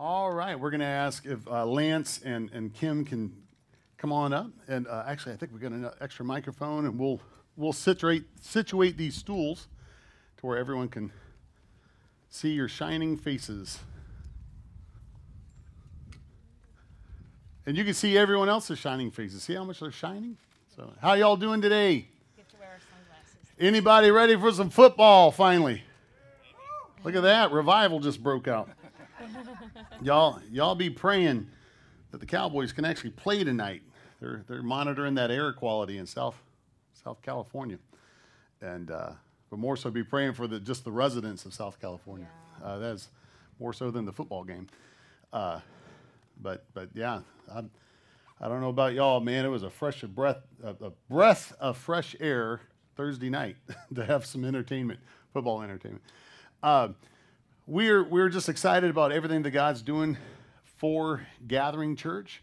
All right, we're going to ask if uh, Lance and, and Kim can come on up. And uh, actually, I think we've got an extra microphone, and we'll we'll situate situate these stools to where everyone can see your shining faces. And you can see everyone else's shining faces. See how much they're shining? So, how y'all doing today? Get to wear our sunglasses. Anybody ready for some football finally? Look at that. Revival just broke out. Y'all, y'all be praying that the Cowboys can actually play tonight. They're, they're monitoring that air quality in South, South California. And, uh, but more so be praying for the, just the residents of South California. Uh, that's more so than the football game. Uh, but, but yeah, I, I don't know about y'all, man. It was a fresh breath, a, a breath of fresh air Thursday night to have some entertainment, football entertainment. Uh, we're we're just excited about everything that God's doing for Gathering Church,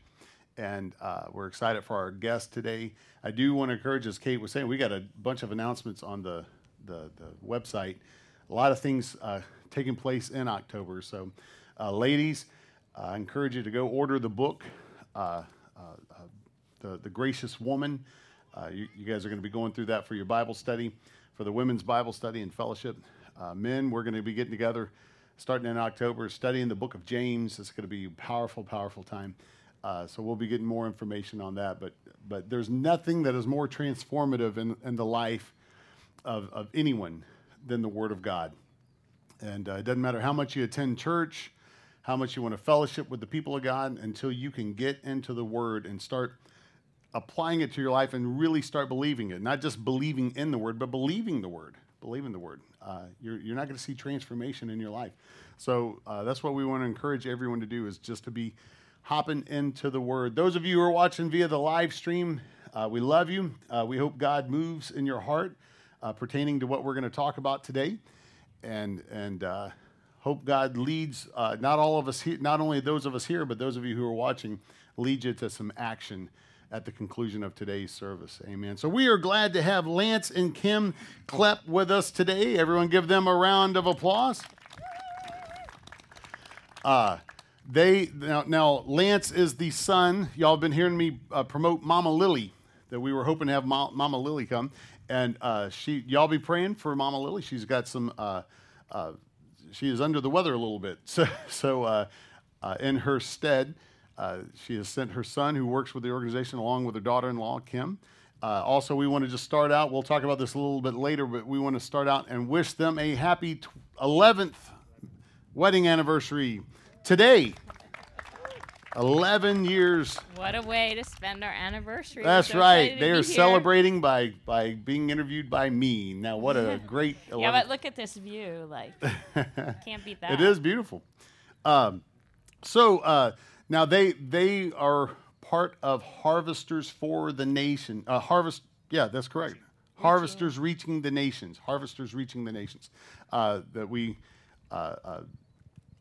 and uh, we're excited for our guest today. I do want to encourage, as Kate was saying, we got a bunch of announcements on the the, the website. A lot of things uh, taking place in October. So, uh, ladies, I encourage you to go order the book, uh, uh, the the Gracious Woman. You, you guys are going to be going through that for your Bible study, for the women's Bible study and fellowship. Uh, men, we're going to be getting together starting in October, studying the book of James. It's going to be a powerful, powerful time. Uh, so we'll be getting more information on that. But, but there's nothing that is more transformative in, in the life of, of anyone than the Word of God. And uh, it doesn't matter how much you attend church, how much you want to fellowship with the people of God, until you can get into the Word and start applying it to your life and really start believing it. Not just believing in the Word, but believing the Word. Believing the Word. Uh, you're, you're not going to see transformation in your life. So uh, that's what we want to encourage everyone to do is just to be hopping into the Word. Those of you who are watching via the live stream, uh, we love you. Uh, we hope God moves in your heart uh, pertaining to what we're going to talk about today, and and uh, hope God leads not all of us here, not only those of us here, but those of you who are watching, lead you to some action at the conclusion of today's service. Amen. So we are glad to have Lance and Kim Klepp with us today. Everyone give them a round of applause. Uh, they now, now Lance is the son. Y'all have been hearing me uh, promote Mama Lily. That we were hoping to have Ma- Mama Lily come, and uh, she y'all be praying for Mama Lily. She's got some. Uh, uh, she is under the weather a little bit, so so uh, in her stead. Uh, she has sent her son, who works with the organization, along with her daughter in law, Kim. Uh, also, we want to just start out, we'll talk about this a little bit later, but we want to start out and wish them a happy 11th wedding anniversary today. 11 years. What a way to spend our anniversary. That's so right. They are celebrating by, by being interviewed by me. Now, what a great. yeah, but look at this view. Like, can't beat that. It is beautiful. Um, so, uh, now they they are part of Harvesters for the Nation. Uh, harvest, yeah, that's correct. Harvesters reaching the nations. Harvesters reaching the nations. Uh, that we uh, uh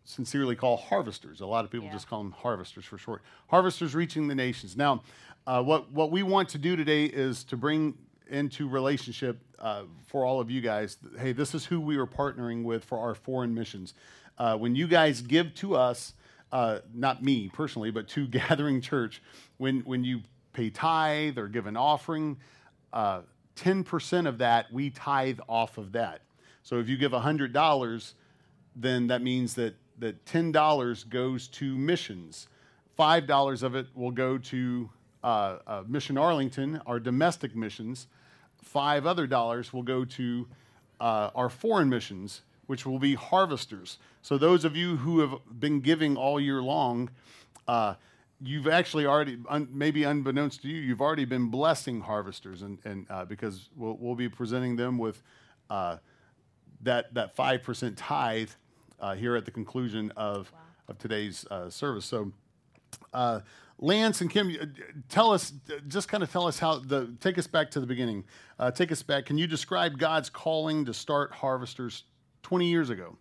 sincerely call harvesters. A lot of people yeah. just call them harvesters for short. Harvesters reaching the nations. Now, uh, what what we want to do today is to bring into relationship uh, for all of you guys. Hey, this is who we are partnering with for our foreign missions. when you guys give to us uh, not me personally, but to Gathering Church, when, when you pay tithe or give an offering, uh, 10% of that, we tithe off of that. So if you give $100, then that means that, that $10 goes to missions. $5 of it will go to uh, uh, Mission Arlington, our domestic missions. Five other dollars will go to uh, our foreign missions which will be harvesters. So, those of you who have been giving all year long, uh, you've actually already, un, maybe unbeknownst to you, you've already been blessing harvesters, and, and uh, because we'll, we'll, be presenting them with uh, that that five percent tithe uh, here at the conclusion of wow. of today's uh, service. So. Uh, Lance and Kim, tell us, just kind of tell us how the, take us back to the beginning. take us back. Can you describe God's calling to start Harvesters 20 years ago.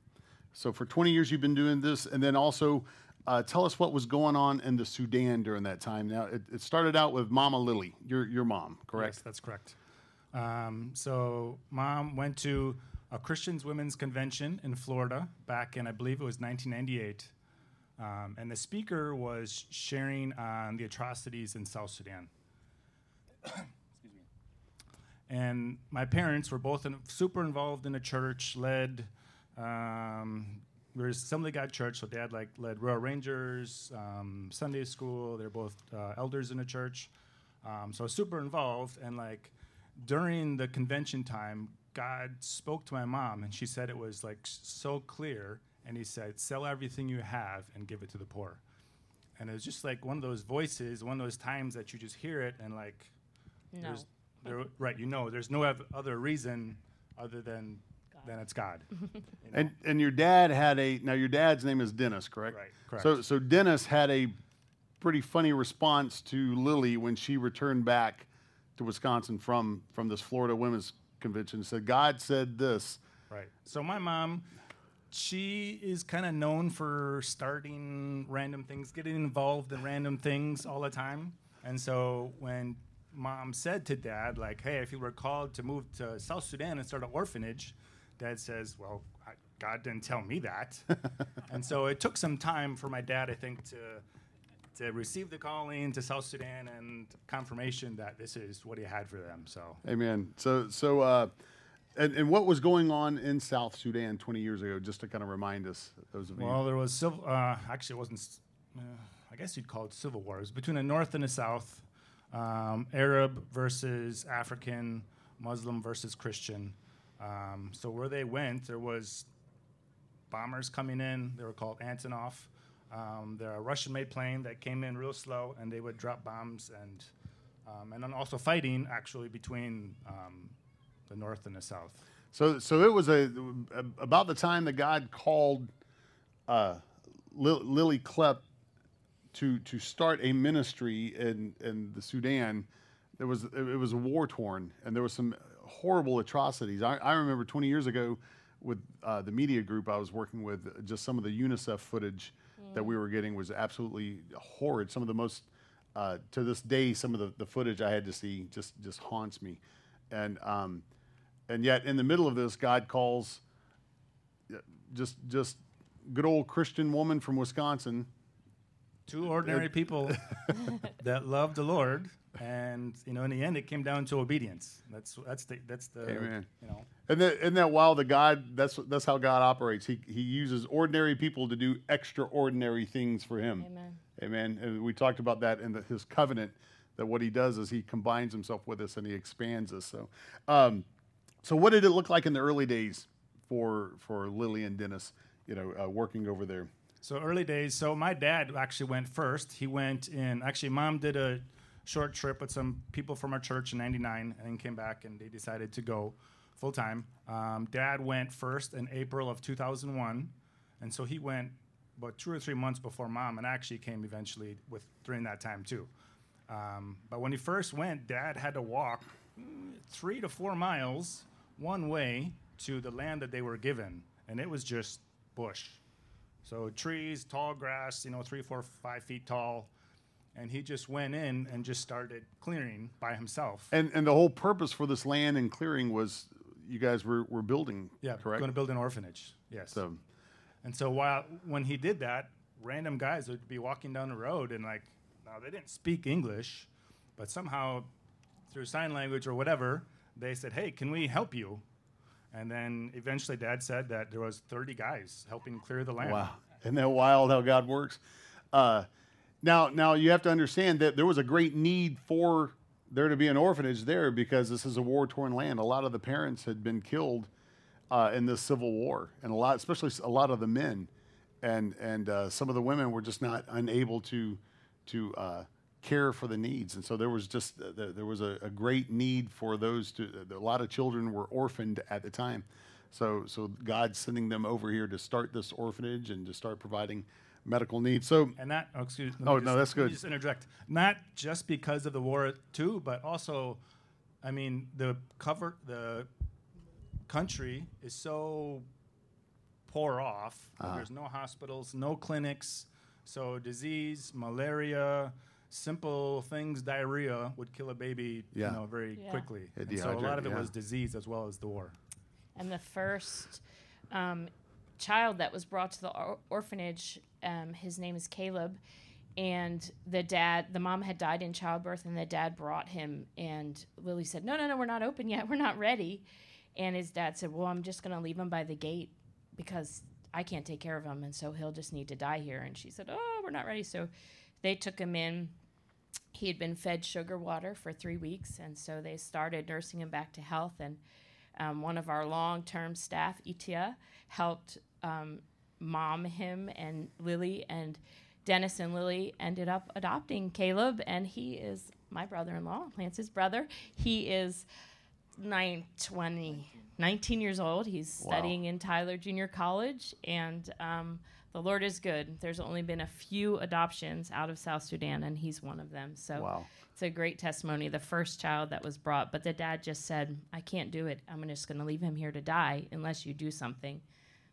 So for 20 years you've been doing this, and then also uh, tell us what was going on in the Sudan during that time. Now it, it, started out with Mama Lily, your your mom, correct? Yes, that's correct. Um, so mom went to a Christians Women's Convention in Florida back in I believe it was 1998. Um, and the speaker was sharing on the atrocities in South Sudan. And my parents were both in, super involved in the church, led. Um, there's Assembly God Church, so Dad like led Royal Rangers, um, Sunday school. They're both uh, elders in the church, um, so super involved. And like during the convention time, God spoke to my mom, and she said it was like so clear. And He said, "Sell everything you have and give it to the poor." And it was just like one of those voices, one of those times that you just hear it, and like, No. there's, there, right? You know, there's no ev- other reason other than than it's God. you know? And and your dad had a now your dad's name is Dennis, correct? Right, correct. So so Dennis had a pretty funny response to Lily when she returned back to Wisconsin from from this Florida Women's Convention. Said God said this. Right. So my mom, she is kind of known for starting random things, getting involved in random things all the time. And so when mom said to dad, like, "Hey, if you were called to move to South Sudan and start an orphanage," dad says, "Well, I, God didn't tell me that." and so it took some time for my dad, I think, to to receive the calling to South Sudan and confirmation that this is what he had for them. So Amen. So so uh, and and what was going on in South Sudan 20 years ago? Just to kind of remind us, those of you. Well, there was civil. Uh, actually, it wasn't. Uh, I guess you'd call it civil wars between the North and the South, um, Arab versus African, Muslim versus Christian. Um, so where they went, there was bombers coming in. They were called Antonov. Um, they're a Russian-made plane that came in real slow, and they would drop bombs and um, and then also fighting actually between um, the North and the South. So, so it was a about the time that God called uh, Lily Klepp to to start a ministry in in the Sudan. There was it was war torn, and there was some horrible atrocities. I, I remember 20 years ago with uh, the media group I was working with, just some of the UNICEF footage that we were getting was absolutely horrid. Some of the most uh, to this day, some of the, the footage I had to see just just haunts me, and um, and yet in the middle of this, God calls uh, just just good old Christian woman from Wisconsin. Two ordinary people that love the Lord, and you know, in the end, it came down to obedience. That's that's the that's the Amen. you know. And that and that wild? The God that's that's how God operates. He he uses ordinary people to do extraordinary things for Him. Amen. Amen. And we talked about that in the, His covenant. That what He does is He combines Himself with us and He expands us. So, um, so what did it look like in the early days for for Lily and Dennis? You know, uh, working over there. So early days. So my dad actually went first. He went in. Actually, mom did a short trip with some people from our church in '99, and then came back, and they decided to go full time. Um, dad went first in April of 2001, and so he went about two or three months before mom, and actually came eventually with during that time too. Um, but when he first went, dad had to walk three to four miles one way to the land that they were given, and it was just bush. So trees, tall grass, you know, three, four, five feet tall. And he just went in and just started clearing by himself. And and the whole purpose for this land and clearing was you guys were, were building. yeah, correct. going to build an orphanage. Yes. so And so while when he did that, random guys would be walking down the road and like, now they didn't speak English, but somehow through sign language or whatever, they said, "Hey, can we help you?" And then eventually, Dad said that there was 30 guys helping clear the land. Wow, isn't that wild how God works? Uh, now, now you have to understand that there was a great need for there to be an orphanage there because this is a war-torn land. A lot of the parents had been killed uh, in this civil war, and a lot, especially a lot of the men, and and uh, some of the women were just not unable to to uh, care for the needs, and so there was just uh, there there was a, a great need for those to. A lot of children were orphaned at the time, so so God's sending them over here to start this orphanage and to start providing medical needs. So And not, oh, excuse me. Oh, no, that's Let me good. just interject. Not just because of the war, too, but also, I mean, the cover, the country is so poor off. Uh-huh. There's no hospitals, no clinics. So disease, malaria, simple things, diarrhea would kill a baby, Yeah. you know, very Yeah. quickly. And so a lot of it yeah. was disease as well as the war. And the first um, child that was brought to the or- orphanage, um, his name is Caleb, and the dad, the mom had died in childbirth, and the dad brought him. And Lily said, "No, no, no, we're not open yet. We're not ready." And his dad said, "Well, I'm just going to leave him by the gate because I can't take care of him, and so he'll just need to die here." And she said, "Oh, we're not ready." So they took him in. He had been fed sugar water for three weeks, and so they started nursing him back to health. And um, one of our long-term staff, Itia, helped um, mom him and Lily, and Dennis and Lily ended up adopting Caleb, and he is my brother-in-law, Lance's brother. He is nine, 20, 19 years old. He's Wow. studying in Tyler Junior College, and um, the Lord is good. There's only been a few adoptions out of South Sudan, and he's one of them. So Wow. it's a great testimony. The first child that was brought, but the dad just said, "I can't do it. I'm just going to leave him here to die unless you do something."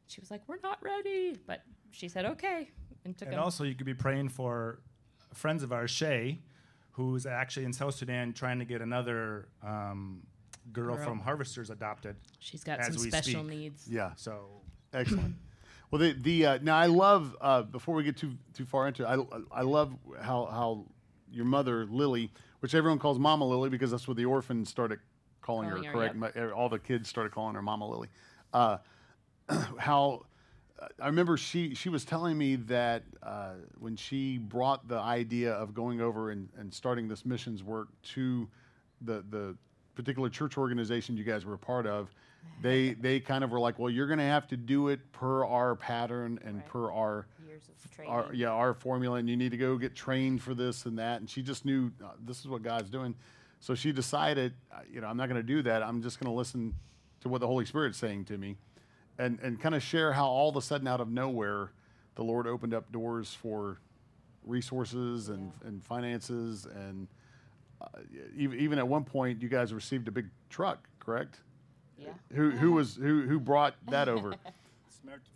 She was like, "We're not ready," but she said, "Okay," and took And him. also, you could be praying for friends of ours, Shay, who's actually in South Sudan trying to get another um, girl, Girl. from Harvesters adopted. She's got as some we special speak. needs. Yeah. So Excellent. Well, the the uh, now I love uh, before we get too too far into it, I I love how how your mother Lily, which everyone calls Mama Lily because that's what the orphans started calling, Calling her. her, correct? My- er, all the kids started calling her Mama Lily. Uh, how I remember she she was telling me that uh, when she brought the idea of going over and, and starting this missions work to the the particular church organization you guys were a part of, they they kind of were like, well, you're going to have to do it per our pattern and Right. per our Years of training. our yeah our formula, and you need to go get trained for this and that. And she just knew uh, this is what God's doing, so she decided, uh, you know, I'm not going to do that. I'm just going to listen to what the Holy Spirit's saying to me, and and kind of share how all of a sudden out of nowhere, the Lord opened up doors for resources and and finances and. Uh, even, even at one point, you guys received a big truck, correct? Yeah. Who who was who who brought that over?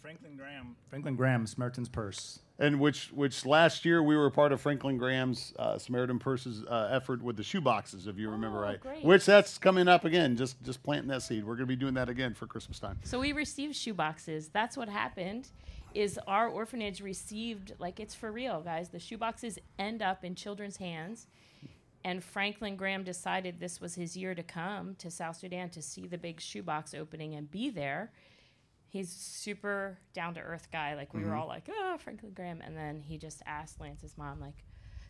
Franklin Graham, Franklin Graham, Samaritan's Purse. And which which last year we were part of Franklin Graham's uh, Samaritan Purse's uh, effort with the shoe boxes, if you remember Oh, right. great. Which that's coming up again. Just just planting that seed. We're going to be doing that again for Christmas time. So we received shoe boxes. That's what happened. Is our orphanage received like it's for real, guys? The shoe boxes end up in children's hands, and Franklin Graham decided this was his year to come to South Sudan to see the big shoebox opening and be there. He's super down to earth guy. Like we were all like, oh, Franklin Graham, and then he just asked Lance's mom like,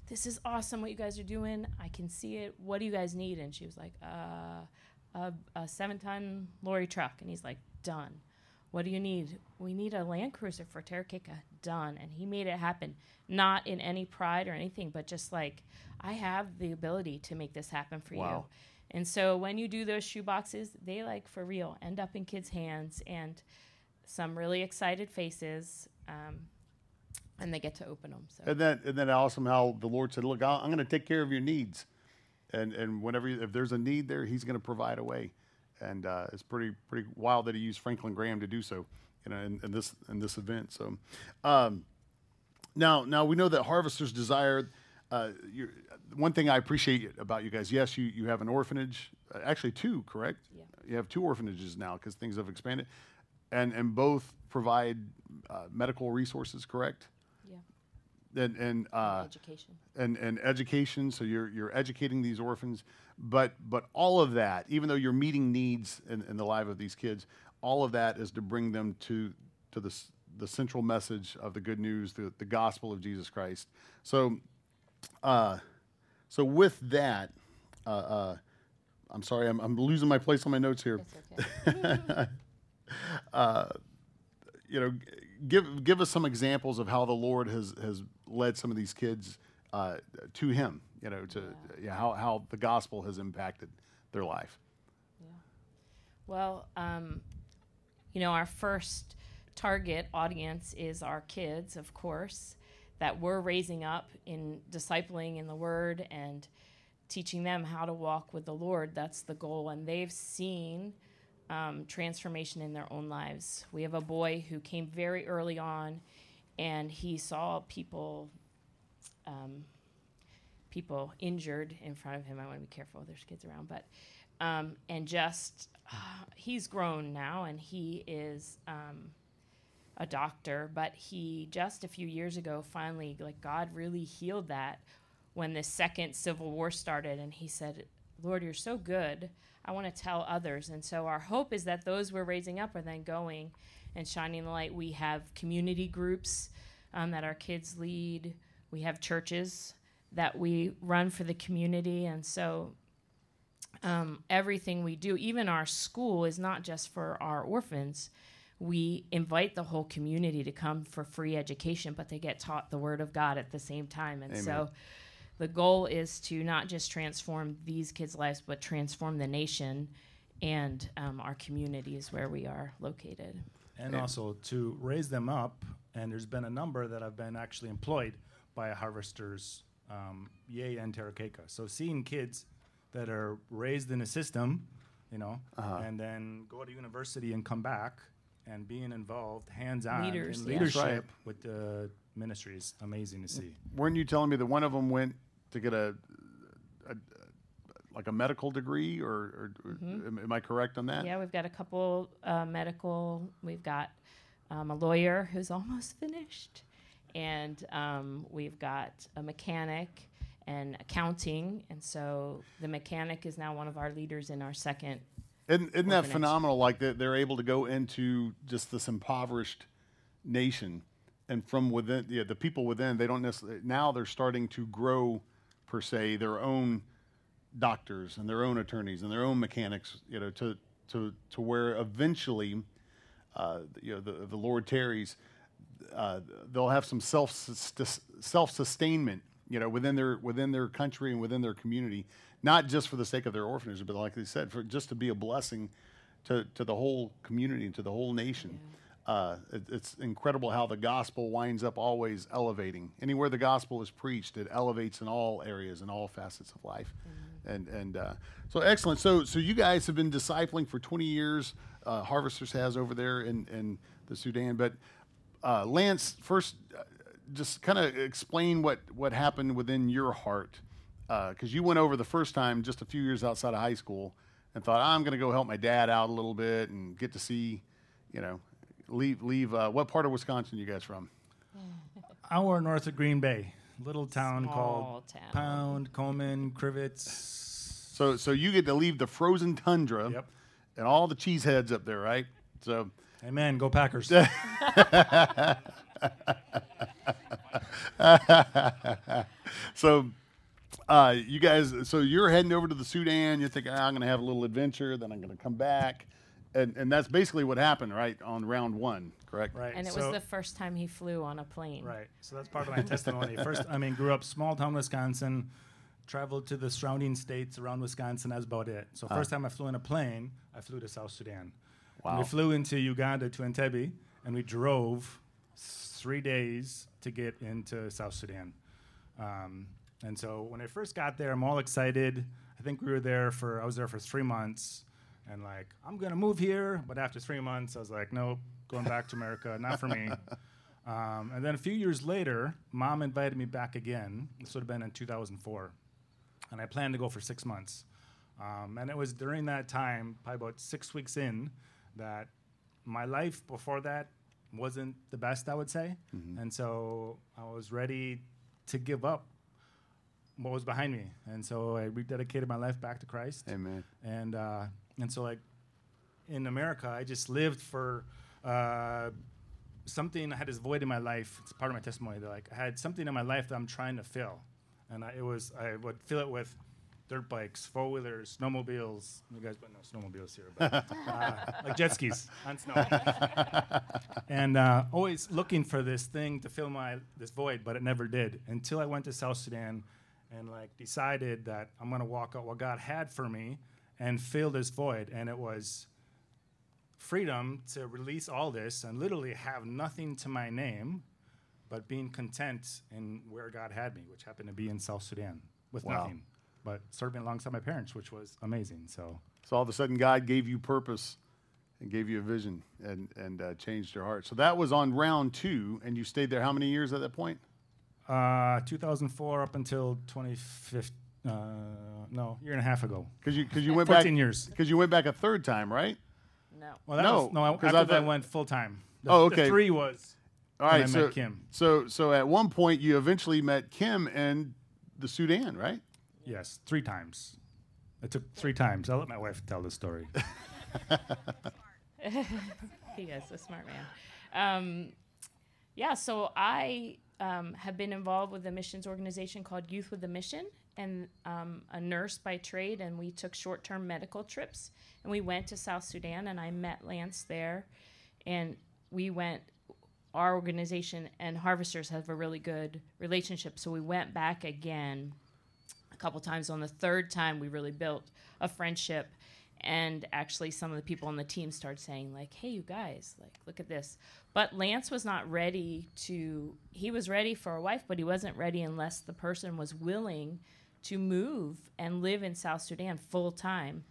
"This is awesome what you guys are doing. I can see it. What do you guys need?" And she was like, "Uh, a, a seven-ton lorry truck." And he's like, "Done." What do you need? We need a Land Cruiser for Terekeka. Done. And he made it happen. Not in any pride or anything, but just like, I have the ability to make this happen for Wow. you. And so when you do those shoe boxes, they like for real end up in kids' hands and some really excited faces, um, and they get to open them. So And then and then awesome how the Lord said, "Look, I'll, I'm going to take care of your needs, and and whenever you, if there's a need there, He's going to provide a way." And uh, it's pretty pretty wild that He used Franklin Graham to do so, you know, in, in this in this event. So, um, now now we know that harvesters desire. Uh, one thing I appreciate about you guys, yes, you, you have an orphanage, uh, actually two, correct? Yeah. You have two orphanages now because things have expanded, and and both provide uh, medical resources, correct? yeah, And and uh, education. and, and education. So you're you're educating these orphans, but but all of that, even though you're meeting needs in, in the life of these kids, all of that is to bring them to to the the central message of the good news, the the gospel of Jesus Christ. So, uh, so with that, uh, uh, I'm sorry, I'm, I'm losing my place on my notes here. Okay. you know, give give us some examples of how the Lord has has led some of these kids uh, to Him. You know, to yeah. how how the gospel has impacted their life. Well, um, you know, our first target audience is our kids, of course, that we're raising up in discipling in the Word and teaching them how to walk with the Lord. That's the goal. And they've seen um, transformation in their own lives. We have a boy who came very early on and he saw people. Um, people injured in front of him. I want to be careful. There's kids around, but um, and just uh, he's grown now, and he is um, a doctor, but he just a few years ago finally, like God really healed that when the second civil war started. And he said, Lord, you're so good. I want to tell others. And so our hope is that those we're raising up are then going and shining the light. We have community groups um, that our kids lead, we have churches that we run for the community. And so um, everything we do, even our school, is not just for our orphans. We invite the whole community to come for free education, but they get taught the Word of God at the same time. And Amen. so the goal is to not just transform these kids' lives, but transform the nation and um, our communities where we are located. and also to raise them up. And there's been a number that have been actually employed by harvesters, um, Yei and Terekeka. So seeing kids that are raised in a system, you know, Uh-huh. and then go to university and come back and being involved hands on Leaders, in yeah. That's right. leadership with the ministry is amazing to see. Weren't you telling me that one of them went to get a, a like a medical degree, or, or, or am, am I correct on that? Mm-hmm. Yeah, we've got a couple uh, medical. We've got um, a lawyer who's almost finished, and um, we've got a mechanic and accounting. And so the mechanic is now one of our leaders in our second. Isn't, isn't that phenomenal? Like that they're able to go into just this impoverished nation, and from within, yeah, the people within, they don't necessarily now they're starting to grow, per se, their own doctors and their own attorneys and their own mechanics. You know, to to to where eventually, uh, you know, the the Lord tarries, uh, they'll have some self self sustainment, you know, within their within their country and within their community, not just for the sake of their orphanage, but like they said, for just to be a blessing to to the whole community and to the whole nation. Uh, it, it's incredible how the gospel winds up always elevating. Anywhere the gospel is preached, it elevates in all areas and all facets of life. And and uh, so excellent. So so you guys have been discipling for 20 years. Uh, Harvesters has over there in in the Sudan, but uh, Lance, first, uh, just kind of explain what, what happened within your heart. Because you went over the first time just a few years outside of high school and thought, I'm going to go help my dad out a little bit and get to see, you know, leave, leave. Uh, what part of Wisconsin you guys from? Our north of Green Bay, little town Small called town. Pound, Coleman, Crivitz. So, so you get to leave the frozen tundra Yep. and and all the cheeseheads up there, right? So, Amen. Go Packers. so uh, you guys, so you're heading over to the Sudan. You're thinking, "Ah, I'm going to have a little adventure, then I'm going to come back, and and that's basically what happened, right, on round one, correct? right. And it so- was the first time he flew on a plane. Right. So that's part of my testimony. First, I mean, grew up small town Wisconsin, traveled to the surrounding states around Wisconsin. That's about it. So first time I flew in a plane, I flew to South Sudan. Wow. we flew into Uganda to Entebbe, and we drove three days to get into South Sudan. Um, and so when I first got there, I'm all excited. I think we were there for I was there for three months, and like I'm gonna move here. But after three months, I was like, nope, going back to America, not for me. Um, and then a few years later, mom invited me back again. This would have been in 2004. And I planned to go for six months. Um, and it was during that time, probably about six weeks in, that my life before that wasn't the best, I would say. And so I was ready to give up what was behind me. And so I rededicated my life back to Christ Amen. and uh, and so like in America, I just lived for uh, something. I had this void in my life. It's part of my testimony. That like I had something in my life that I'm trying to fill, and I, it was I would fill it with dirt bikes, four wheelers, snowmobiles. You guys don't know snowmobiles here, but uh, like jet skis on snow, and uh, always looking for this thing to fill my this void, but it never did until I went to South Sudan and like decided that I'm gonna walk out what God had for me and fill this void, and it was freedom to release all this and literally have nothing to my name, but being content in where God had me, which happened to be in South Sudan with Wow. nothing, but serving alongside my parents, which was amazing. So So all of a sudden, God gave you purpose and gave you a vision and and uh, changed your heart. So that was on round two, and you stayed there how many years at that point? uh, 2004 up until 2015, uh, no, year and a half ago. Because you because you went back 14 years. because you went back a third time, right? No. Well, that No, was, no, I- 'cause after I that I went full time. The, Oh, the okay. three was All right. I so met Kim. so so at one point you eventually met Kim in the Sudan, right? Yes, three times. It took three times. I'll let my wife tell the story. he is a smart man. Um, yeah, so I um, have been involved with a missions organization called Youth with a Mission, and um, a nurse by trade, and we took short-term medical trips, and we went to South Sudan, and I met Lance there, and we went. Our organization and Harvesters have a really good relationship, so we went back again a couple times. On the third time, we really built a friendship, and actually, some of the people on the team started saying, like, "Hey, you guys, like, look at this." But Lance was not ready to. He was ready for a wife, but he wasn't ready unless the person was willing to move and live in South Sudan full time.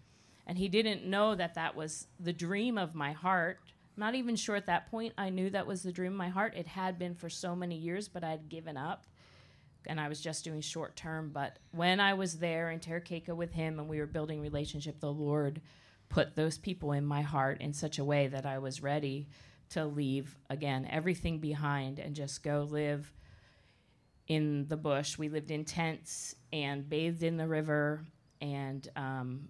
And he didn't know that that was the dream of my heart. Not even sure at that point I knew that was the dream of my heart. It had been for so many years, but I'd given up and I was just doing short term. But when I was there in Terekeka with him and we were building relationship, the Lord put those people in my heart in such a way that I was ready to leave again everything behind and just go live in the bush. We lived in tents and bathed in the river and um,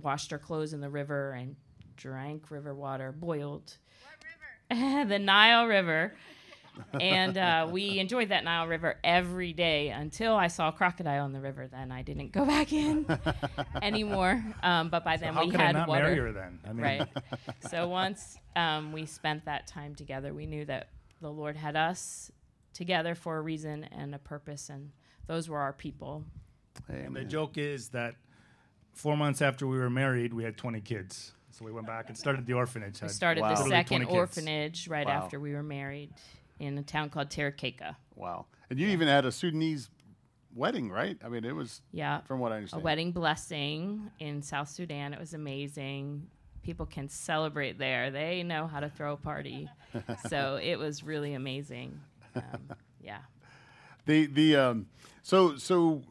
washed our clothes in the river and drank river water, boiled. the Nile River. And uh, we enjoyed that Nile River every day until I saw a crocodile in the river. Then I didn't go back in anymore. Um, but by then How we could had I not water. marry her then? I mean, Right. so once um, we spent that time together, we knew that the Lord had us together for a reason and a purpose, and those were our people. And the joke is that four months after we were married, we had 20 kids. So we went back and started the orphanage. We started Wow. the second orphanage right Wow. after we were married in a town called Terekeka. Wow. And you even had a Sudanese wedding, right? I mean, it was Yeah. from what I understand. A wedding blessing in South Sudan. It was amazing. People can celebrate there. They know how to throw a party. so it was really amazing. Um, yeah. The the um, so so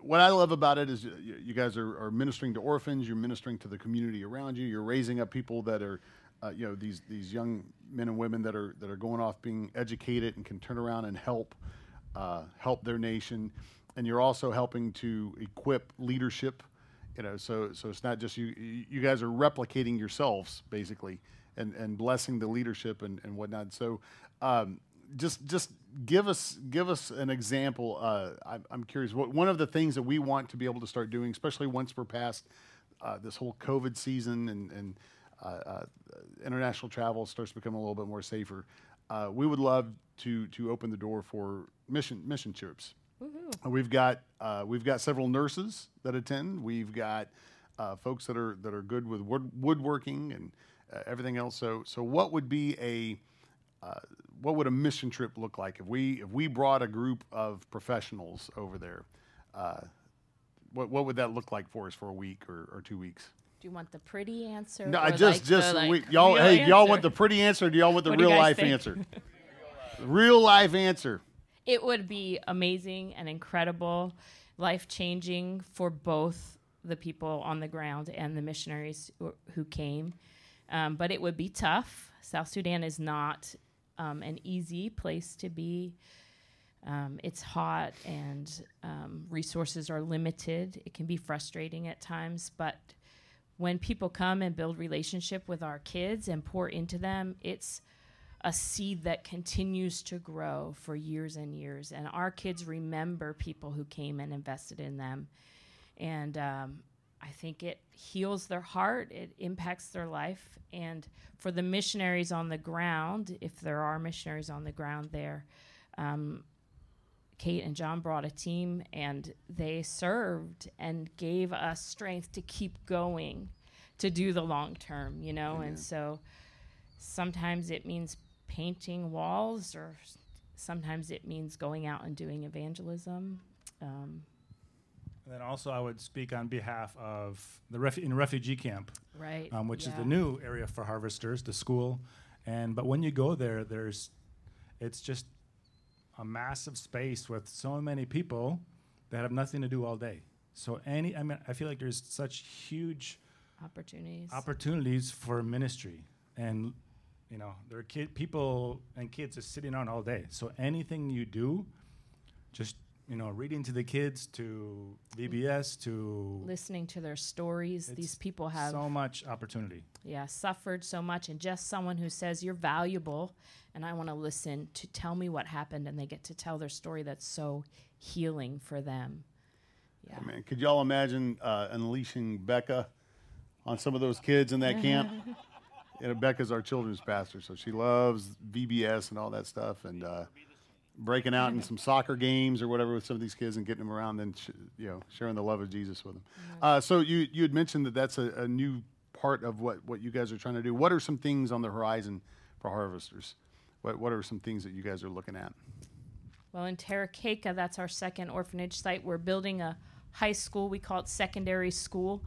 what I love about it is y- you guys are, are ministering to orphans. You're ministering to the community around you. You're raising up people that are, uh, you know, these these young men and women that are that are going off being educated and can turn around and help uh, help their nation. And you're also helping to equip leadership. You know, so so it's not just you. you- guys are replicating yourselves basically, and and blessing the leadership and and whatnot. So. Um, just just give us give us an example. Uh, I'm, I'm curious. What one of the things that we want to be able to start doing, especially once we're past uh, this whole COVID season and and international travel starts to become a little bit more safer, uh, we would love to to open the door for mission mission trips. Uh, We've got uh, we've got several nurses that attend. We've got uh, folks that are that are good with wood, woodworking and uh, everything else. So so what would be a uh, what would a mission trip look like if we if we brought a group of professionals over there? Uh, what what would that look like for us for a week or, or two weeks? Do you want the pretty answer? No, I just like just the, like, we, y'all hey y'all want the pretty answer? Or do y'all want the What real life think? answer? real life answer. It would be amazing and incredible, life changing for both the people on the ground and the missionaries who, who came. Um, but it would be tough. South Sudan is not um, an easy place to be. Um, it's hot and um, resources are limited. It can be frustrating at times, but when people come and build relationship with our kids and pour into them, it's a seed that continues to grow for years and years. And our kids remember people who came and invested in them. And um, I think it heals their heart, it impacts their life. And for the missionaries on the ground, if there are missionaries on the ground there, um, Kate and John brought a team and they served and gave us strength to keep going to do the long term, you know? And so sometimes it means painting walls or sometimes it means going out and doing evangelism. Um, And then also, I would speak on behalf of the refu- in refugee camp, right. um, which is the new area for harvesters, the school. And but when you go there, there's it's just a massive space with so many people that have nothing to do all day. So any, I mean, I feel like there's such huge opportunities. opportunities for ministry and you know, there are kid, people and kids just sitting around all day. So anything you do, just you know, reading to the kids, to VBS, to listening to their stories. These people have so much opportunity. yeah suffered so much, and just someone who says you're valuable, and I want to listen to tell me what happened, and they get to tell their story. That's so healing for them. Yeah. Man, could y'all imagine uh, unleashing Becca on some of those kids in that camp? You know, Becca's our children's pastor, so she loves VBS and all that stuff, and uh, breaking out in some soccer games or whatever with some of these kids and getting them around, then sh- you know, sharing the love of Jesus with them. Uh, so you you had mentioned that that's a, a new part of what what you guys are trying to do. What are some things on the horizon for harvesters? What what are some things that you guys are looking at? Well, in Terekeka, that's our second orphanage site. We're building a high school. We call it secondary school.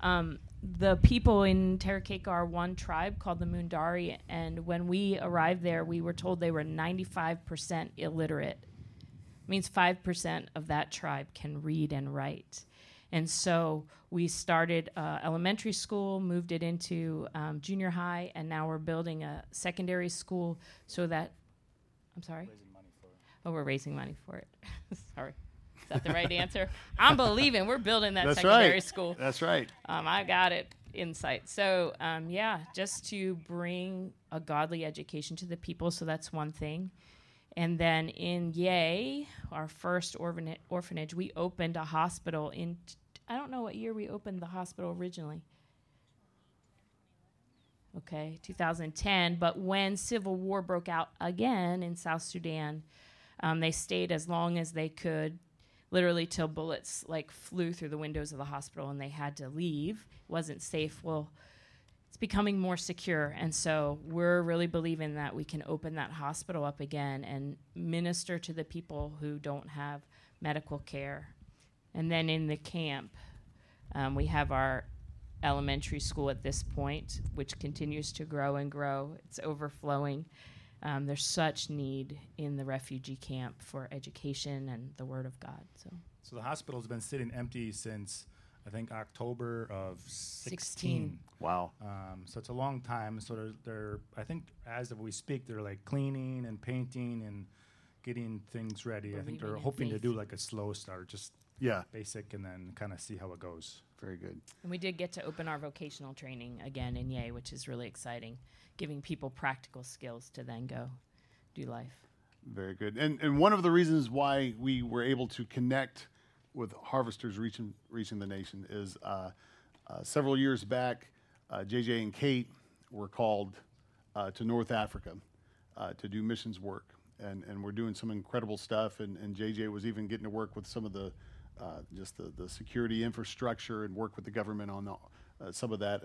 Um, the people in Terekeka are one tribe called the Mundari, and when we arrived there, we were told they were 95% illiterate. It means 5% of that tribe can read and write. And so we started uh, elementary school, moved it into um, junior high, and now we're building a secondary school so that, I'm sorry? Oh, we're raising money for it. Sorry. Is that the right answer? I'm believing we're building that That's secondary right. school. That's right. Um, I got it insight. So, um, yeah, just to bring a godly education to the people. So that's one thing. And then in Yei, our first orphan- orphanage, we opened a hospital in, I don't know what year we opened the hospital originally. Okay, 2010. But when civil war broke out again in South Sudan, um, they stayed as long as they could, literally till bullets like flew through the windows of the hospital and they had to leave. It wasn't safe. Well, it's becoming more secure, and so we're really believing that we can open that hospital up again and minister to the people who don't have medical care. And then in the camp, um, we have our elementary school at this point, which continues to grow and grow. It's overflowing. Um, there's such need in the refugee camp for education and the Word of God. So So the hospital's been sitting empty since I think October of 16. 16. Wow. Um, so it's a long time. So they're, they're, I think, as of we speak, they're like cleaning and painting and getting things ready. I think they're in hoping to do like a slow start, just Yeah. basic, and then kind of see how it goes. Very good. And we did get to open our vocational training again in Yei, which is really exciting, giving people practical skills to then go do life. Very good. And and one of the reasons why we were able to connect with harvesters reaching reaching the nation is uh, uh, several years back, uh, JJ and Kate were called uh, to North Africa uh, to do missions work, and and we're doing some incredible stuff. And, and JJ was even getting to work with some of the uh, just the, the security infrastructure and work with the government on the, some of that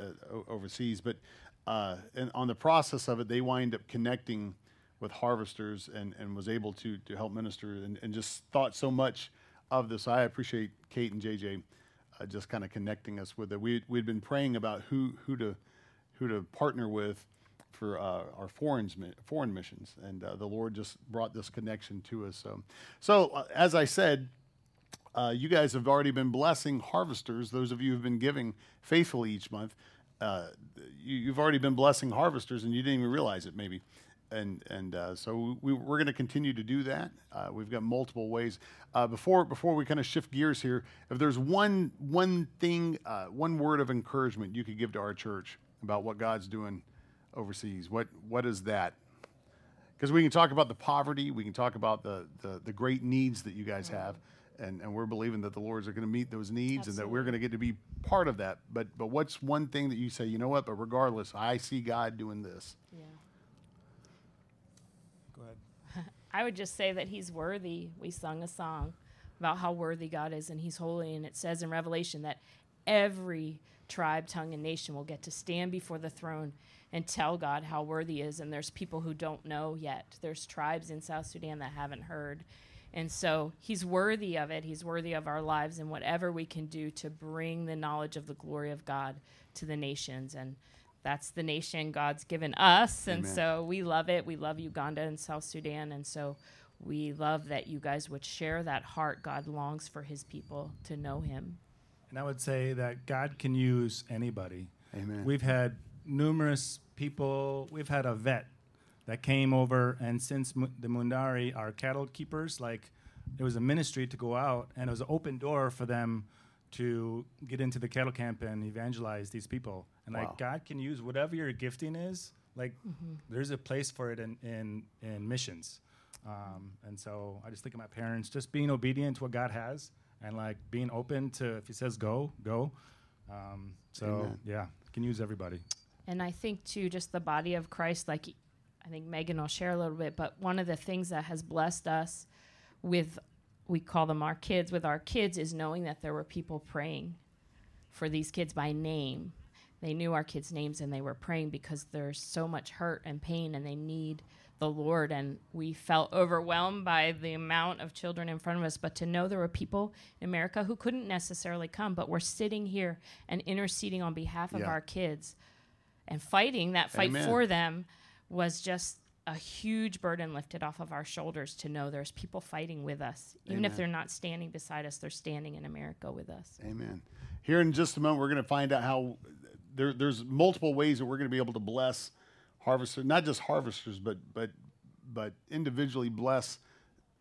overseas. But uh, and on the process of it, they wind up connecting with harvesters and, and was able to, to help minister and, and just thought so much of this. I appreciate Kate and JJ uh, just kind of connecting us with it. We, we'd been praying about who, who, to, who to partner with for uh, our foreign, foreign missions, and uh, the Lord just brought this connection to us. So, so uh, as I said, uh, you guys have already been blessing harvesters. Those of you who've been giving faithfully each month, uh, you, you've already been blessing harvesters, and you didn't even realize it, maybe. And and uh, so we, we're going to continue to do that. Uh, we've got multiple ways. Uh, before before we kind of shift gears here, if there's one one thing, uh, one word of encouragement you could give to our church about what God's doing overseas, what what is that? because we can talk about the poverty, we can talk about the, the, the great needs that you guys have, and, and we're believing that the Lord's are going to meet those needs and that we're going to get to be part of that. But but what's one thing that you say, you know what? But regardless, I see God doing this. Yeah. Go ahead. I would just say that he's worthy. We sung a song about how worthy God is and he's holy. And it says in Revelation that every tribe, tongue, and nation will get to stand before the throne and tell God how worthy he is. And there's people who don't know yet. There's tribes in South Sudan that haven't heard. And so he's worthy of it. He's worthy of our lives and whatever we can do to bring the knowledge of the glory of God to the nations. And that's the nation God's given us. And so we love it. We love Uganda and South Sudan. And so we love that you guys would share that heart. God longs for his people to know him. And I would say that God can use anybody. Amen. We've had numerous people. We've had a vet that came over, and since Mu- the Mundari are cattle keepers, like it was a ministry to go out, and it was an open door for them to get into the cattle camp and evangelize these people. And Wow. like God can use whatever your gifting is. Like there's a place for it in in, in missions. Um, and so I just think of my parents just being obedient to what God has and like being open to if He says go, go. Um, so Amen. yeah, can use everybody. And I think too, just the body of Christ. Like, I think Megan will share a little bit, but one of the things that has blessed us with, we call them our kids, with our kids, is knowing that there were people praying for these kids by name. They knew our kids' names and they were praying because there's so much hurt and pain and they need the Lord. And we felt overwhelmed by the amount of children in front of us. But to know there were people in America who couldn't necessarily come, but were sitting here and interceding on behalf of our kids and fighting that fight Amen. for them was just a huge burden lifted off of our shoulders to know there's people fighting with us. Even if they're not standing beside us, they're standing in America with us. Amen. Here in just a moment, we're going to find out how there, there's multiple ways that we're going to be able to bless harvesters, not just harvesters, but but but individually bless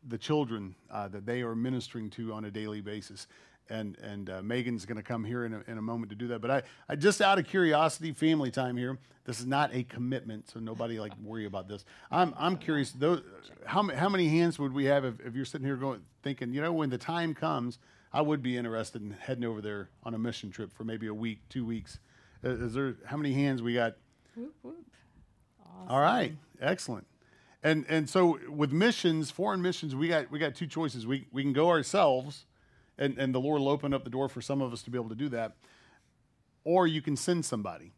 the children uh, that they are ministering to on a daily basis. And and uh, Megan's going to come here in a, in a moment to do that. But I, I just out of curiosity, family time here. This is not a commitment, so nobody like worry about this. I'm I'm curious. Those, how how many hands would we have if, if you're sitting here going thinking, you know, when the time comes, I would be interested in heading over there on a mission trip for maybe a week, two weeks. Is there how many hands we got? Whoop, whoop. All right, excellent. And and so with missions, foreign missions, we got we got two choices. We we can go ourselves, and and the Lord will open up the door for some of us to be able to do that, or you can send somebody.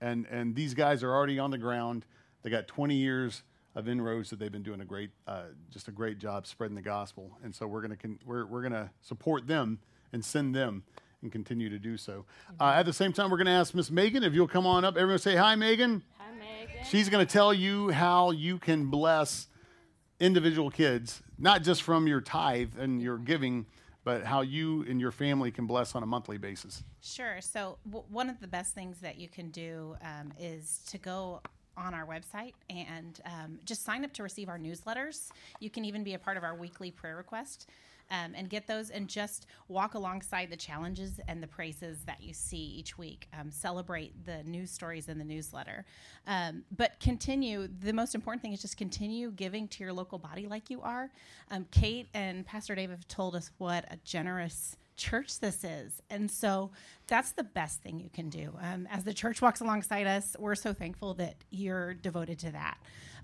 And and these guys are already on the ground. They got 20 years of inroads that they've been doing a great, uh, just a great job spreading the gospel. And so we're gonna con- we're we're gonna support them and send them and continue to do so. Uh, at the same time, we're gonna ask Miss Megan if you'll come on up. Everyone say hi, Megan. Hi, Megan. She's going to tell you how you can bless individual kids, not just from your tithe and your giving, but how you and your family can bless on a monthly basis. Sure. So, w- one of the best things that you can do um, is to go on our website and um, just sign up to receive our newsletters. You can even be a part of our weekly prayer request. Um, and get those and just walk alongside the challenges and the praises that you see each week. Um, celebrate the news stories in the newsletter. Um, but continue, the most important thing is just continue giving to your local body like you are. Um, Kate and Pastor Dave have told us what a generous church this is. And so that's the best thing you can do. Um, as the church walks alongside us, we're so thankful that you're devoted to that.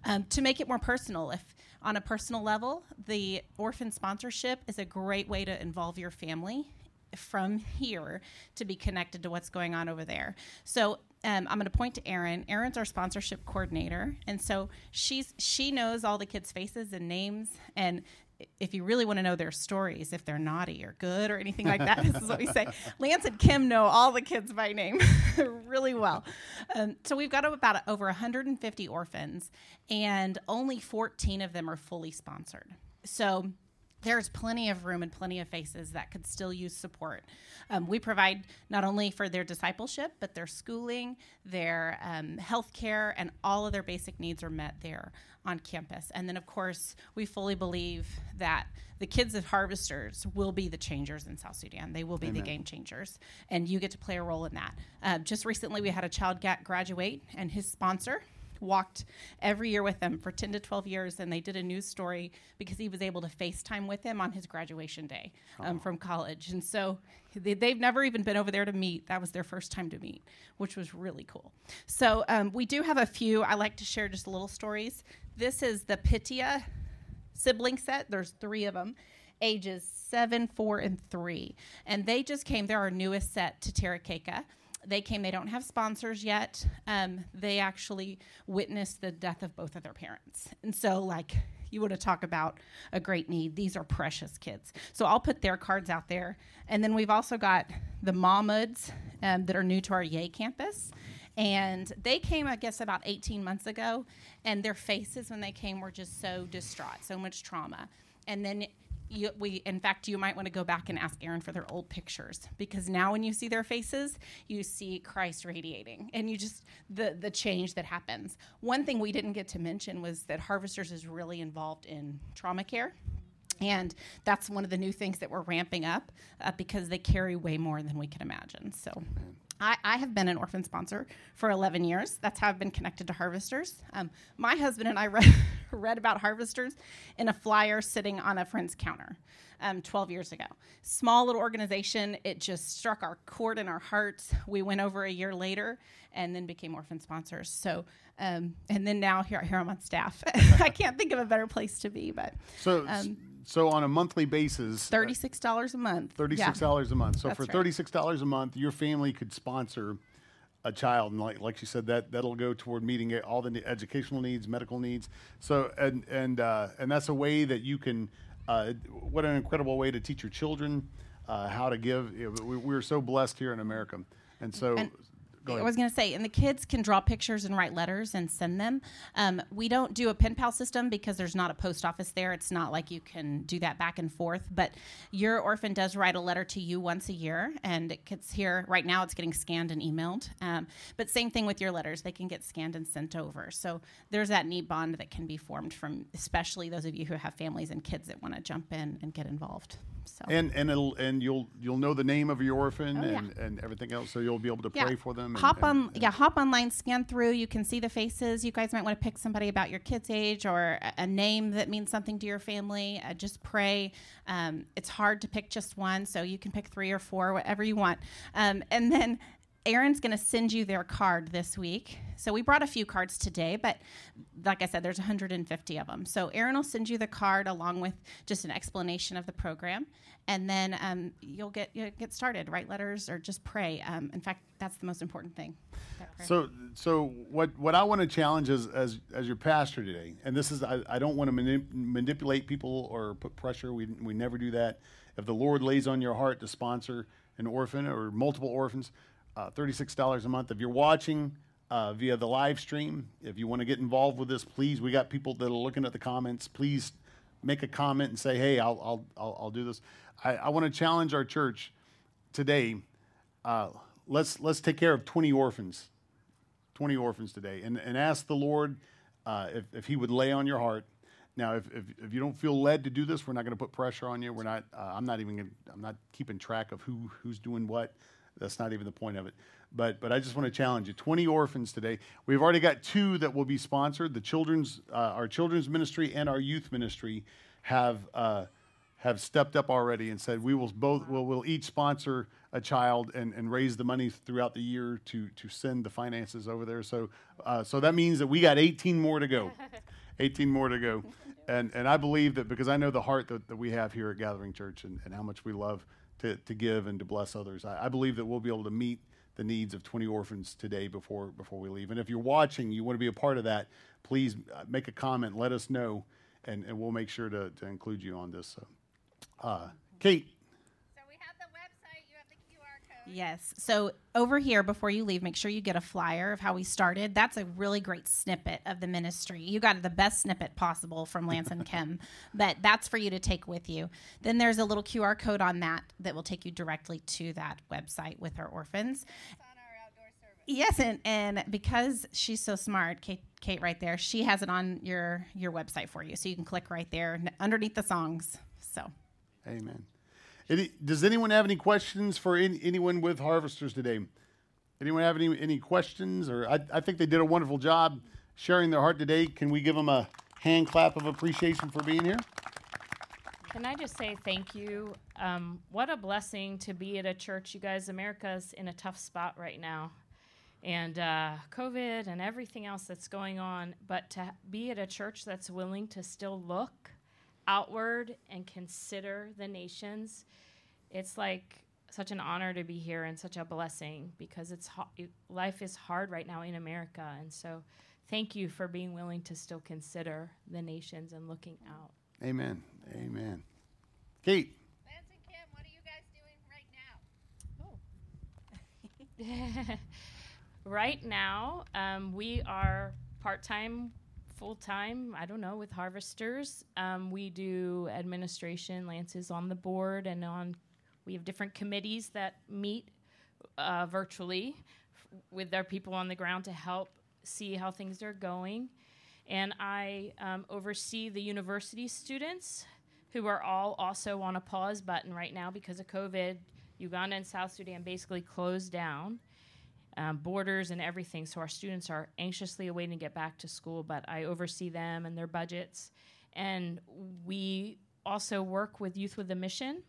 Um, to make it more personal, if on a personal level, the orphan sponsorship is a great way to involve your family from here to be connected to what's going on over there. So um, I'm going to point to Erin. Erin's our sponsorship coordinator, and so she's she knows all the kids' faces and names. And if you really want to know their stories, if they're naughty or good or anything like that, this is what we say. Lance and Kim know all the kids by name really well. Um, so we've got about over 150 orphans, and only 14 of them are fully sponsored. So there's plenty of room and plenty of faces that could still use support. Um, we provide not only for their discipleship, but their schooling, their um, health care, and all of their basic needs are met there on campus. And then, of course, we fully believe that the kids of harvesters will be the changers in South Sudan. They will be the game changers, and you get to play a role in that. Uh, just recently, we had a child graduate, and his sponsor walked every year with them for 10 to 12 years and they did a news story because he was able to facetime with him on his graduation day um, from college and so they, they've never even been over there to meet. That was their first time to meet which was really cool. So um, we do have a few. I like to share just little stories. This is the pitia sibling set. There's three of them ages seven four and three. And they just came. They're our newest set to Terekeka they came. They don't have sponsors yet. Um, they actually witnessed the death of both of their parents. And so like you want to talk about a great need these are precious kids. So i'll put their cards out there. And then we've also got the mahmuds um, that are new to our Yei campus. And they came i guess about 18 months ago and their faces when they came were just so distraught so much trauma. And then you, we, in fact, you might want to go back and ask Erin for their old pictures because now when you see their faces, you see Christ radiating, and you just the the change that happens. One thing we didn't get to mention was that Harvesters is really involved in trauma care. And that's one of the new things that we're ramping up uh, because they carry way more than we can imagine. So, I, I have been an orphan sponsor for 11 years. That's how I've been connected to Harvesters. Um, my husband and I read, read about Harvesters in a flyer sitting on a friend's counter um, 12 years ago. Small little organization. It just struck our chord in our hearts. We went over a year later and then became orphan sponsors. So, um, and then now here, here I'm on staff. I can't think of a better place to be, but So, Um, so on a monthly basis, $36 a month. Thirty-six dollars a month. So That's for thirty-six dollars a month, your family could sponsor a child, and like like you said, that that'll go toward meeting all the educational needs, medical needs. So and and uh, and that's a way that you can. Uh, what an incredible way to teach your children uh, how to give. You we, we're so blessed here in America, and so. And I was going to say, and the kids can draw pictures and write letters and send them. Um, we don't do a pen pal system because there's not a post office there. It's not like you can do that back and forth. But your orphan does write a letter to you once a year, and it gets here. Right now, it's getting scanned and emailed. Um, but same thing with your letters; they can get scanned and sent over. So there's that neat bond that can be formed from, especially those of you who have families and kids that want to jump in and get involved. So. and and it'll and you'll you'll know the name of your orphan Oh, yeah. and, and everything else, so you'll be able to Yeah. pray for them. and- Hop and- on, yeah, hop online, scan through. You can see the faces. You guys might want to pick somebody about your kid's age or a, a name that means something to your family. Uh, just pray. Um, it's hard to pick just one, so you can pick three or four, whatever you want. Um, and then Erin's going to send you their card this week. So we brought a few cards today, but like I said, there's 150 of them. So Aaron will send you the card along with just an explanation of the program, and then um, you'll get you'll get started. Write letters or just pray. Um, in fact, that's the most important thing. So, so what, what I want to challenge as, as, your pastor today, and this is, I, I don't want to manip- manipulate people or put pressure. We, we never do that. If the Lord lays on your heart to sponsor an orphan or multiple orphans, uh, $36 a month. If you're watching uh, via the live stream, if you want to get involved with this, please, we got people that are looking at the comments. Please make a comment and say, hey, I'll, I'll, I'll, I'll do this. I, I want to challenge our church today. Uh, let's, let's take care of 20 orphans. 20 orphans today and, and ask the Lord uh, if, if He would lay on your heart. Now, if, if, if you don't feel led to do this, we're not going to put pressure on you. We're not, uh, I'm not even, gonna, I'm not keeping track of who, who's doing what. That's not even the point of it. But, but I just want to challenge you 20 orphans today. We've already got two that will be sponsored. The children's, uh, our children's ministry and our youth ministry have, uh, have stepped up already and said we will both will will each sponsor a child and, and raise the money throughout the year to to send the finances over there. So uh, so that means that we got 18 more to go, 18 more to go, and and I believe that because I know the heart that, that we have here at Gathering Church and, and how much we love to, to give and to bless others. I, I believe that we'll be able to meet the needs of 20 orphans today before before we leave. And if you're watching, you want to be a part of that, please uh, make a comment, let us know, and, and we'll make sure to, to include you on this. So. Uh, Kate, So we have the website, you have the QR code. Yes. So over here, before you leave, make sure you get a flyer of how we started. That's a really great snippet of the ministry. You got the best snippet possible from Lance and Kim, but that's for you to take with you. Then there's a little QR code on that that will take you directly to that website with our orphans. Yes, and, and because she's so smart, Kate, Kate, right there, she has it on your your website for you, so you can click right there underneath the songs. So. amen. Any, does anyone have any questions for any, anyone with Harvesters today? Anyone have any, any questions? Or I, I think they did a wonderful job sharing their heart today. Can we give them a hand clap of appreciation for being here? Can I just say thank you? Um, what a blessing to be at a church. You guys, America's in a tough spot right now. And uh, COVID and everything else that's going on. But to be at a church that's willing to still look outward and consider the nations, it's like such an honor to be here and such a blessing because it's ho- it, life is hard right now in America. And so thank you for being willing to still consider the nations and looking out. Amen. Amen. Kate, Lance and Kim, what are you guys doing right now? Oh. right now, um, we are part time full time. I don't know with harvesters. Um, we do administration. Lance is on the board, and on we have different committees that meet uh, virtually f- with our people on the ground to help see how things are going. And I um, oversee the university students who are all also on a pause button right now because of COVID. Uganda and South Sudan basically closed down um, borders and everything. So our students are anxiously awaiting to get back to school, but I oversee them and their budgets. And we also work with Youth with a Mission,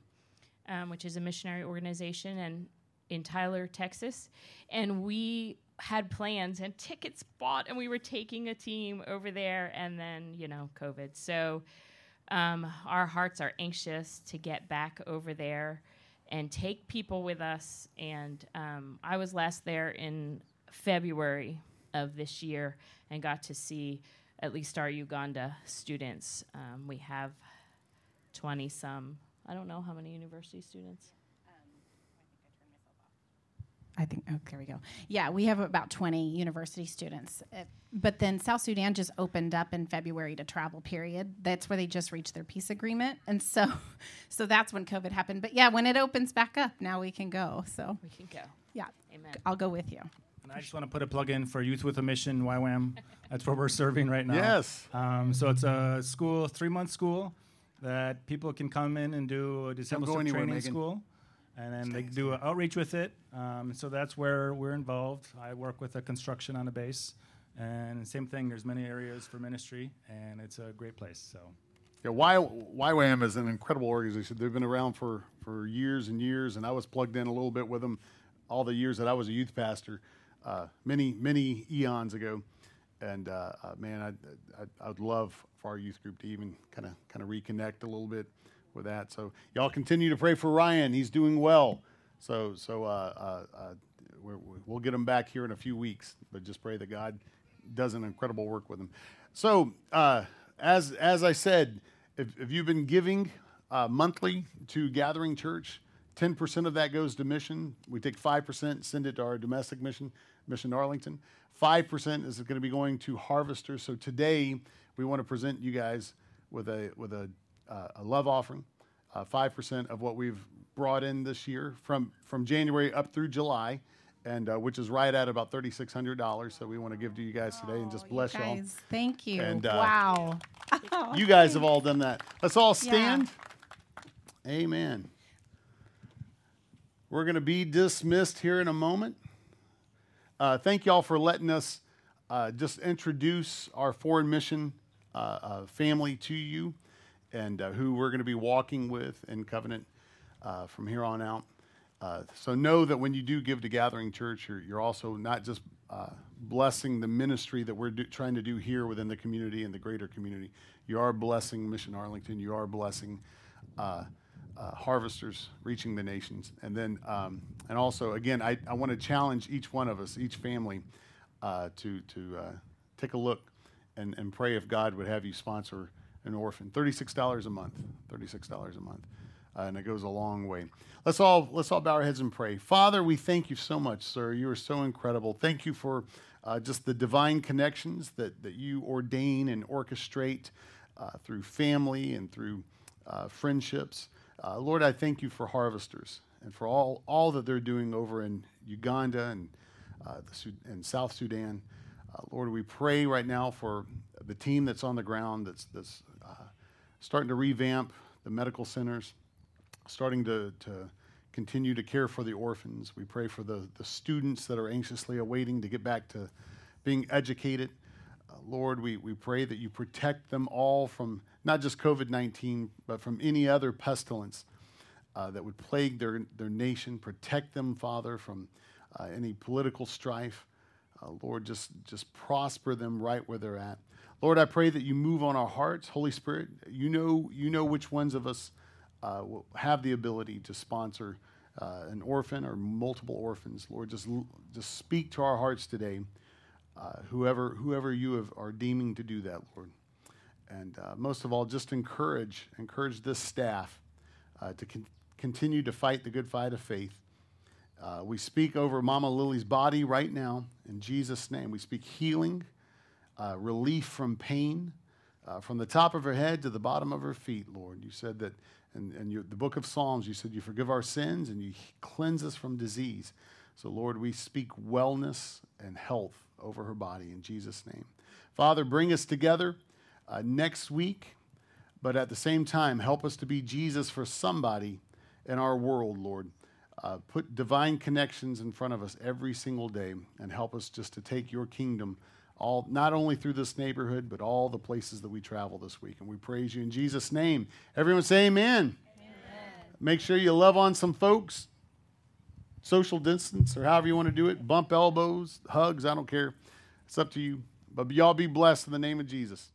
um, which is a missionary organization and in Tyler, Texas. And we had plans and tickets bought, and we were taking a team over there, and then, you know, COVID. So um, our hearts are anxious to get back over there and take people with us. And um, I was last there in February of this year and got to see at least our Uganda students. Um, we have 20 some, I don't know how many university students. I think, oh, there we go. Yeah, we have about 20 university students. Uh, but then South Sudan just opened up in February to travel period. That's where they just reached their peace agreement. And so so that's when COVID happened. But yeah, when it opens back up, now we can go. So We can go. yeah, Amen. I'll go with you. And I just want to put a plug in for Youth with a Mission, YWAM. That's where we're serving right now. Yes. Um, so it's a school, three month school that people can come in and do a discipleship anywhere, training Megan. school. And then they do an outreach with it. Um, so that's where we're involved. I work with the construction on a base. And same thing, there's many areas for ministry, and it's a great place. So Yeah, y, YWAM is an incredible organization. They've been around for, for years and years, and I was plugged in a little bit with them all the years that I was a youth pastor, uh, many, many eons ago. And uh, uh, man, I'd, I'd, I'd love for our youth group to even kind of kind of reconnect a little bit with that. So y'all continue to pray for Ryan. He's doing well. So so uh, uh, uh, we're, we'll get him back here in a few weeks. But just pray that God does an incredible work with him. So uh, as as I said, if, if you've been giving uh, monthly to Gathering Church, ten percent of that goes to mission. We take five percent, send it to our domestic mission, Mission Arlington. Five percent is going to be going to Harvesters. So today we want to present you guys with a with a, a love offering, uh, five percent of what we've brought in this year from from January up through July, and uh, which is right at about thirty six hundred dollars. So we want to give to you guys today and just Oh, bless you y'all. guys. Thank you. And, uh, wow. You guys have all done that. Let's all stand. Amen. We're going to be dismissed here in a moment. Uh, thank y'all for letting us uh, just introduce our foreign mission uh, uh, family to you and uh, who we're going to be walking with in covenant uh, from here on out. Uh, so know that when you do give to Gathering Church, you're, you're also not just uh, blessing the ministry that we're do, trying to do here within the community and the greater community. You are blessing Mission Arlington. You are blessing uh, uh, harvesters reaching the nations. And then, um, and also, again, I, I want to challenge each one of us, each family, to, to take a look and, and pray if God would have you sponsor an orphan. $36 a month. $36 a month. Uh, and it goes a long way. Let's all let's all bow our heads and pray. Father, we thank you so much, sir. You are so incredible. Thank you for uh, just the divine connections that that you ordain and orchestrate uh, through family and through uh, friendships. Uh, Lord, I thank you for harvesters and for all all that they're doing over in Uganda and uh, Sud- and South Sudan. Lord, we pray right now for the team that's on the ground that's that's starting to revamp the medical centers starting to, to continue to care for the orphans. We pray for the, the students that are anxiously awaiting to get back to being educated. Uh, Lord, we, we pray that you protect them all from not just COVID 19, but from any other pestilence uh, that would plague their, their nation. Protect them, Father, from uh, any political strife. Uh, Lord, just, just prosper them right where they're at. Lord, I pray that you move on our hearts. Holy Spirit, you know, you know which ones of us uh, have the ability to sponsor uh, an orphan or multiple orphans. Lord, just, just speak to our hearts today. Uh, whoever, whoever you have, are deeming to do that, Lord. And uh, most of all, just encourage, encourage this staff uh, to con- continue to fight the good fight of faith. Uh, we speak over Mama Lily's body right now in Jesus' name. We speak healing uh, relief from pain, uh, from the top of her head to the bottom of her feet, Lord. You said that in your, the book of Psalms, you said you forgive our sins and you cleanse us from disease. So, Lord, we speak wellness and health over her body in Jesus' name. Father, bring us together uh, next week, but at the same time, help us to be Jesus for somebody in our world, Lord. Uh, put divine connections in front of us every single day and help us just to take your kingdom all not only through this neighborhood but all the places that we travel this week. And we praise you in jesus name. Everyone say amen, amen. make sure you love on some folks. Social distance or however you want to do it. Bump elbows hugs i don't care. It's up to you. But y'all be blessed in the name of jesus